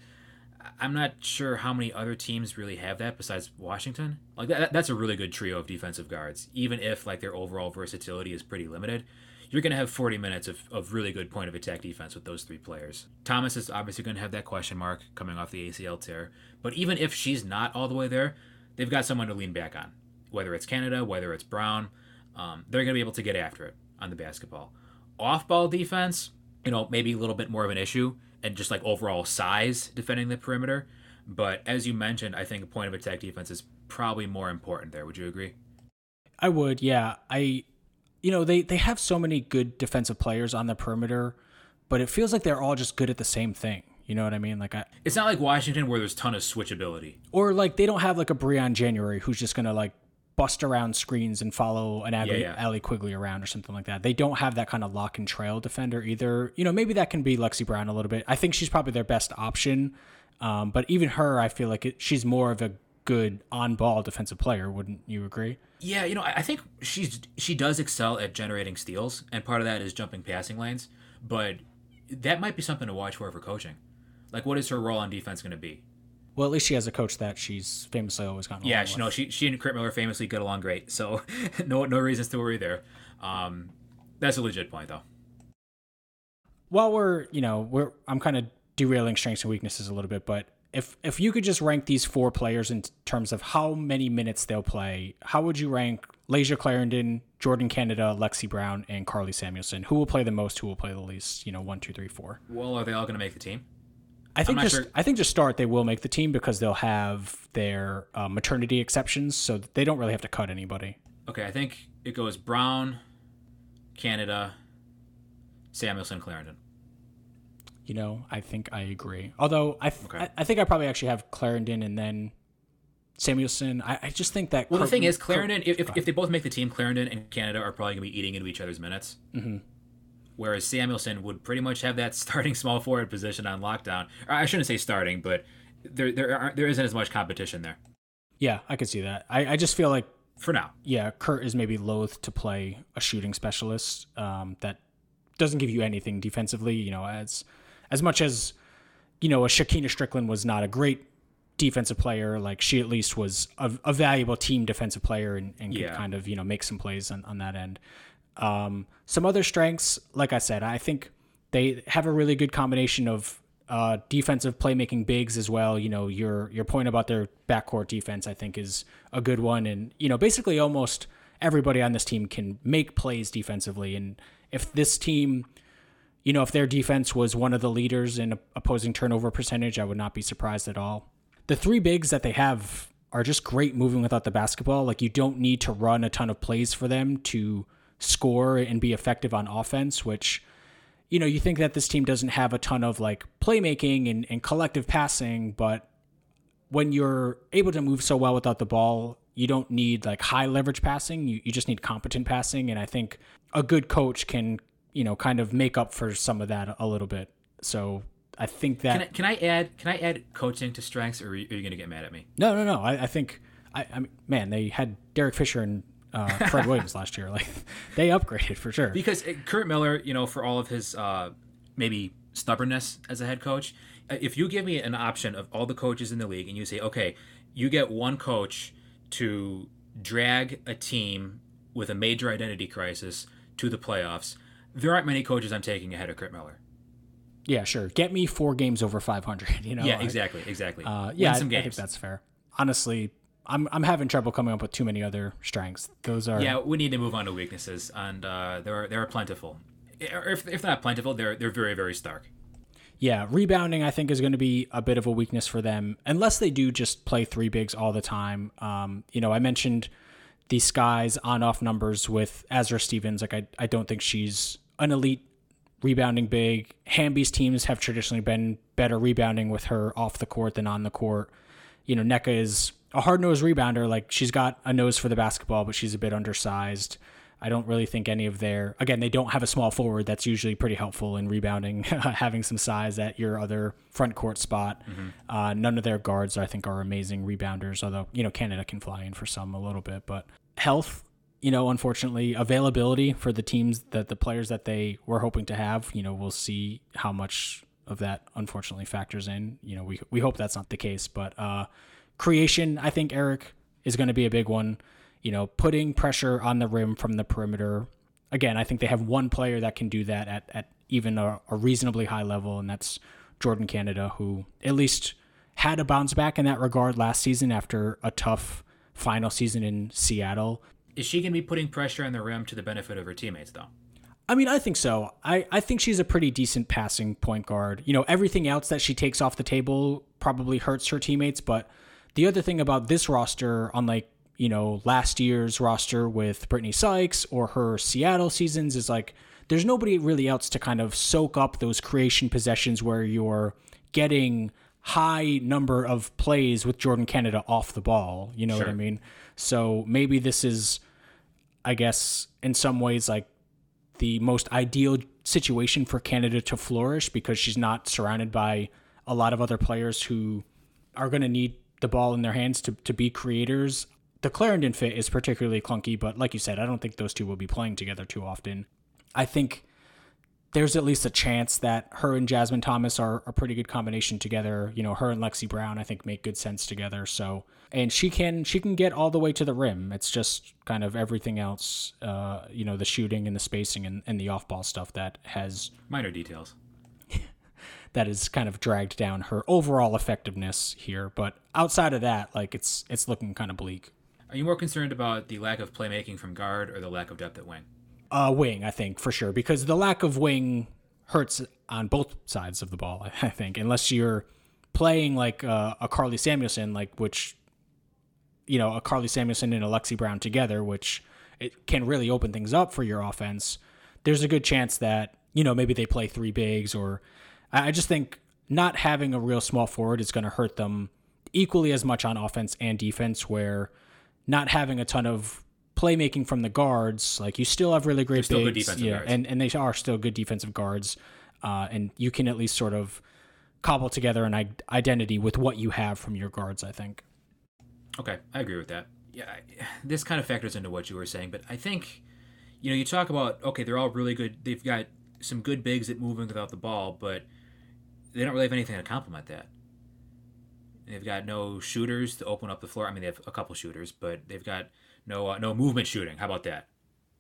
I'm not sure how many other teams really have that besides Washington. Like that, that's a really good trio of defensive guards. Even if like their overall versatility is pretty limited, you're going to have 40 minutes of, of really good point of attack defense with those three players. Thomas is obviously going to have that question mark coming off the ACL tear, but even if she's not all the way there, they've got someone to lean back on. Whether it's Canada, whether it's Brown, um, they're going to be able to get after it on the basketball. Off ball defense, you know, maybe a little bit more of an issue and just like overall size defending the perimeter. But as you mentioned, I think point of attack defense is probably more important there. Would you agree? I would, yeah. I you know, they they have so many good defensive players on the perimeter, but it feels like they're all just good at the same thing. You know what I mean? Like I, It's not like Washington where there's a ton of switchability. or like they don't have like a Briann January who's just gonna like bust around screens and follow an Allie, yeah. Allie Quigley around or something like that. They don't have that kind of lock and trail defender either. You know, maybe that can be Lexie Brown a little bit. I think she's probably their best option. Um, but even her, I feel like it, she's more of a good on ball defensive player. Wouldn't you agree? Yeah, you know, I think she's she does excel at generating steals, and part of that is jumping passing lanes. But that might be something to watch for for coaching. Like, what is her role on defense going to be? Well, at least she has a coach that she's famously always gotten. Yeah, along she, with. no, she she and Curt Miller famously get along great, so no no reasons to worry there. Um, that's a legit point though. while we're you know we're i'm kind of derailing strengths and weaknesses a little bit but if if you could just rank these four players in terms of how many minutes they'll play how would you rank Layshia Clarendon, Jordin Canada, Lexie Brown, and Karlie Samuelson? Who will play the most? Who will play the least? You know, one, two, three, four. Well, are they all going to make the team? I think just sure- I think to start they will make the team because they'll have their uh, maternity exceptions, so they don't really have to cut anybody. Okay, I think it goes Brown, Canada, Samuelson, Clarendon. You know, I think I agree. Although I, th- Okay. I, I think I probably actually have Clarendon and then Samuelson. I, I just think that. Well, the thing is, Clarendon, if, if, if they both make the team, Clarendon and Canada are probably going to be eating into each other's minutes. Mm-hmm. Whereas Samuelson would pretty much have that starting small forward position on lockdown. Or I shouldn't say starting, but there there aren't, there isn't as much competition there Yeah, I could see that. I, I just feel like for now. yeah, Curt is maybe loath to play a shooting specialist um, that doesn't give you anything defensively. You know, as as much as you know, a Shekinna Stricklen was not a great defensive player. Like she at least was a, a valuable team defensive player and, and could Yeah. kind of you know make some plays on, on that end. Um, some other strengths, like I said, I think they have a really good combination of uh, defensive playmaking bigs as well. You know, your your point about their backcourt defense, I think, is a good one. And you know, basically, almost everybody on this team can make plays defensively. And if this team, you know, if their defense was one of the leaders in opposing turnover percentage, I would not be surprised at all. The three bigs that they have are just great moving without the basketball. Like you don't need to run a ton of plays for them to score and be effective on offense, which you know, you think that this team doesn't have a ton of like playmaking and, and collective passing, but when you're able to move so well without the ball, you don't need like high leverage passing. You, you just need competent passing. And I think a good coach can, you know, kind of make up for some of that a little bit. So I think that Can I, can I add can I add coaching to strengths, or are you, you going to get mad at me? no, no, no. I, I think I, I mean, man, they had Derek Fisher and uh, Fred Williams last year. Like they upgraded for sure. Because uh, Curt Miller, you know, for all of his uh, maybe stubbornness as a head coach, uh, if you give me an option of all the coaches in the league and you say, okay, you get one coach to drag a team with a major identity crisis to the playoffs, there aren't many coaches I'm taking ahead of Curt Miller. Yeah, sure. Get me four games over 500. You know. yeah, exactly, exactly. Uh, yeah, I, some I think games. that's fair. Honestly, I'm I'm having trouble coming up with too many other strengths. Those are yeah, we need to move on to weaknesses, and uh, there are there are plentiful. If, if not plentiful, they're they're very very stark. Yeah, rebounding I think is going to be a bit of a weakness for them unless they do just play three bigs all the time. Um, you know, I mentioned the Skies on off numbers with Azurá Stevens. Like I I don't think she's an elite rebounding big. Hamby's teams have traditionally been better rebounding with her off the court than on the court. You know, Nneka is a hard nosed rebounder. Like she's got a nose for the basketball, but she's a bit undersized. I don't really think any of their again they don't have a small forward that's usually pretty helpful in rebounding, having some size at your other front court spot. Mm-hmm. Uh, none of their guards I think are amazing rebounders, although you know Canada can fly in for some a little bit, but health. You know, unfortunately, availability for the teams that the players that they were hoping to have. You know, we'll see how much of that unfortunately factors in. You know, we we hope that's not the case, but uh, creation, I think Eric is going to be a big one you know, putting pressure on the rim from the perimeter. Again, I think they have one player that can do that at, at even a, a reasonably high level, and that's Jordin Canada, who at least had a bounce back in that regard last season after a tough final season in Seattle. Is she going to be putting pressure on the rim to the benefit of her teammates, though? I mean, I think so. I, I think she's a pretty decent passing point guard. You know, everything else that she takes off the table probably hurts her teammates, but the other thing about this roster, unlike you know, last year's roster with Brittney Sykes or her Seattle seasons is like there's nobody really else to kind of soak up those creation possessions where you're getting high number of plays with Jordin Canada off the ball. You know sure. what I mean? So maybe this is, I guess, in some ways like the most ideal situation for Canada to flourish because she's not surrounded by a lot of other players who are going to need the ball in their hands to, to be creators the Clarendon fit is particularly clunky, but like you said, I don't think those two will be playing together too often. I think there's at least a chance that her and Jasmine Thomas are a pretty good combination together. You know, her and Lexie Brown, I think, make good sense together. So, and she can she can get all the way to the rim. It's just kind of everything else, uh, you know, the shooting and the spacing and, and the off ball stuff that has minor details that has kind of dragged down her overall effectiveness here. But outside of that, like it's it's looking kind of bleak. Are you more concerned about the lack of playmaking from guard or the lack of depth at wing? Uh, wing, I think for sure, because the lack of wing hurts on both sides of the ball. I think unless you're playing like uh, a Karlie Samuelson, like which you know a Karlie Samuelson and Alexi Brown together, which it can really open things up for your offense. There's a good chance that you know maybe they play three bigs, or I just think not having a real small forward is going to hurt them equally as much on offense and defense. Where not having a ton of playmaking from the guards, like you still have really great bigs, yeah, guards. and and they are still good defensive guards, uh, and you can at least sort of cobble together an identity with what you have from your guards. I think. Okay, I agree with that. Yeah, this kind of factors into what you were saying, but I think, you know, you talk about okay, they're all really good. They've got some good bigs at moving without the ball, but they don't really have anything to complement that. They've got no shooters to open up the floor. I mean, they have a couple shooters, but they've got no uh, no movement shooting. How about that?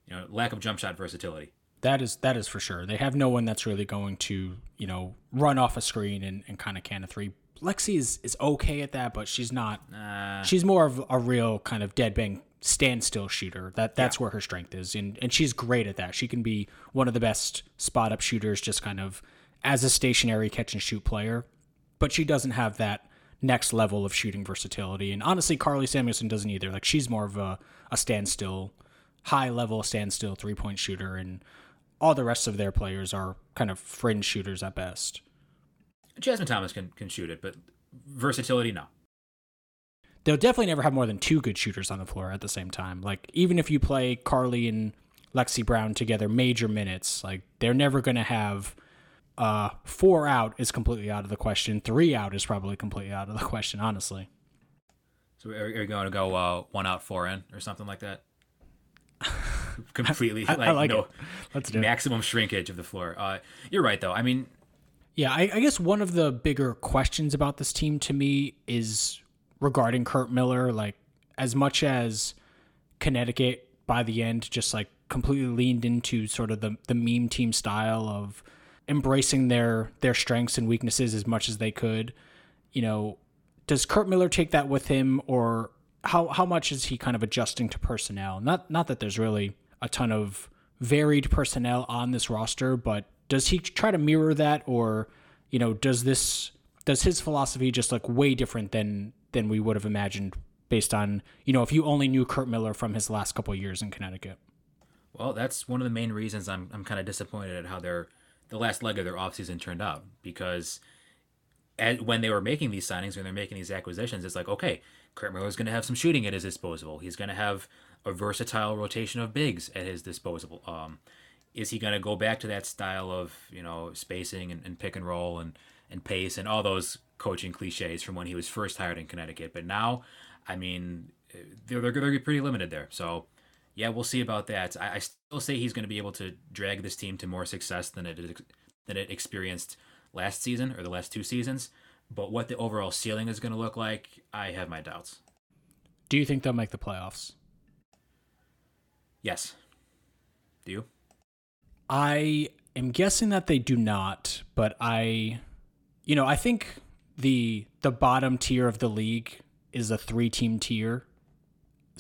You know, lack of jump shot versatility. That is that is for sure. They have no one that's really going to you know run off a screen and, and kind of can a three. Lexie is is okay at that, but she's not. Uh, she's more of a real kind of dead bang standstill shooter. That that's yeah. where her strength is, and and she's great at that. She can be one of the best spot up shooters, just kind of as a stationary catch and shoot player. But she doesn't have that next level of shooting versatility. And honestly, Karlie Samuelson doesn't either. Like she's more of a, a standstill, high level standstill three point shooter, and all the rest of their players are kind of fringe shooters at best. Jasmine Thomas can, can shoot it, but versatility, no. They'll definitely never have more than two good shooters on the floor at the same time. Like even if you play Karlie and Lexie Brown together major minutes, like they're never going to have uh, four out is completely out of the question. Three out is probably completely out of the question, honestly. So are, you going to go uh, one out, four in, or something like that? Completely, I, like, I like no, it. Let's do maximum it. shrinkage of the floor. Uh, you're right, though. I mean, yeah, I, I guess one of the bigger questions about this team to me is regarding Curt Miller. Like, as much as Connecticut by the end just like completely leaned into sort of the the meme team style of embracing their their strengths and weaknesses as much as they could. You know, does Curt Miller take that with him, or how how much is he kind of adjusting to personnel? Not not that there's really a ton of varied personnel on this roster, but does he try to mirror that, or you know, does this does his philosophy just look way different than than we would have imagined based on you know if you only knew Curt Miller from his last couple years in Connecticut? Well, that's one of the main reasons I'm I'm kind of disappointed at how they're the last leg of their offseason turned out because at, when they were making these signings, when they're making these acquisitions, it's like, okay, Curt is going to have some shooting at his disposal. He's going to have a versatile rotation of bigs at his disposal. Um, is he going to go back to that style of you know spacing and, and pick and roll and and pace and all those coaching cliches from when he was first hired in Connecticut? But now, I mean, they're they're be pretty limited there. So yeah, we'll see about that. I, I still say he's going to be able to drag this team to more success than it than it experienced last season or the last two seasons. But what the overall ceiling is going to look like, I have my doubts. Do you think they'll make the playoffs? Yes. Do you? I am guessing that they do not, but I you know, I think the the bottom tier of the league is a three team tier.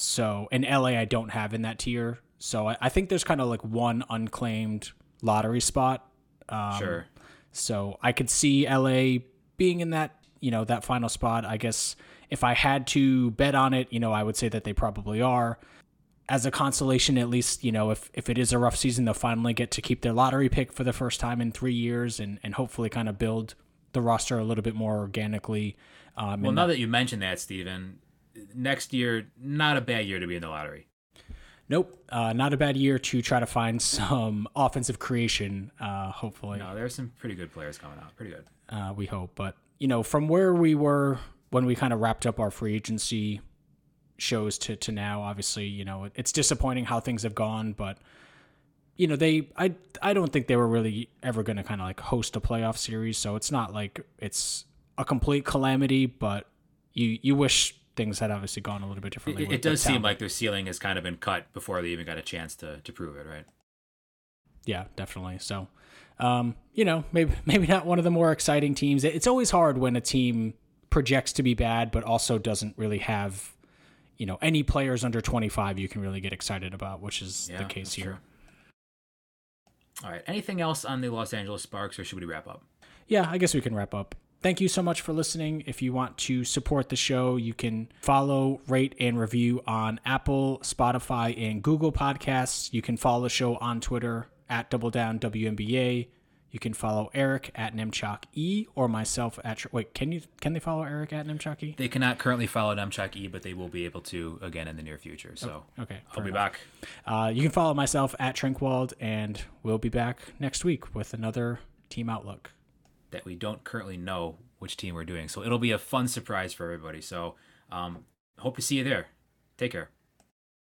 So in LA I don't have in that tier. So I, I think there's kind of like one unclaimed lottery spot. Um, sure. So I could see LA being in that, you know, that final spot. I guess if I had to bet on it, you know, I would say that they probably are. As a consolation, at least, you know, if, if it is a rough season, they'll finally get to keep their lottery pick for the first time in three years and, and hopefully kind of build the roster a little bit more organically. Um, well, now that you mentioned that, Stephen, next year, not a bad year to be in the lottery. Nope, uh, not a bad year to try to find some offensive creation. Uh, hopefully, no, there's some pretty good players coming out. Pretty good. Uh, we hope, but you know, from where we were when we kind of wrapped up our free agency shows to to now, obviously, you know, it's disappointing how things have gone, but you know, they I I don't think they were really ever going to kind of like host a playoff series, so it's not like it's a complete calamity, but you you wish things had obviously gone a little bit differently. It, it does seem like their ceiling has kind of been cut before they even got a chance to to prove it, right? Yeah, definitely. So, um, you know, maybe maybe not one of the more exciting teams. It's always hard when a team projects to be bad, but also doesn't really have, you know, any players under 25 you can really get excited about, which is yeah, the case here. True. All right. Anything else on the Los Angeles Sparks, or should we wrap up? Yeah, I guess we can wrap up. Thank you so much for listening. If you want to support the show, you can follow, rate, and review on Apple, Spotify, and Google Podcasts. You can follow the show on Twitter at Double Down WNBA. You can follow Eric at Nemchok E or myself at wait. Can you can they follow Eric at Nemchok E? They cannot currently follow Nemchok E, but they will be able to again in the near future. So okay, okay I'll be enough. back. Uh, you can follow myself at Trinkwald, and we'll be back next week with another team outlook that we don't currently know which team we're doing. So it'll be a fun surprise for everybody. So um, hope to see you there. Take care.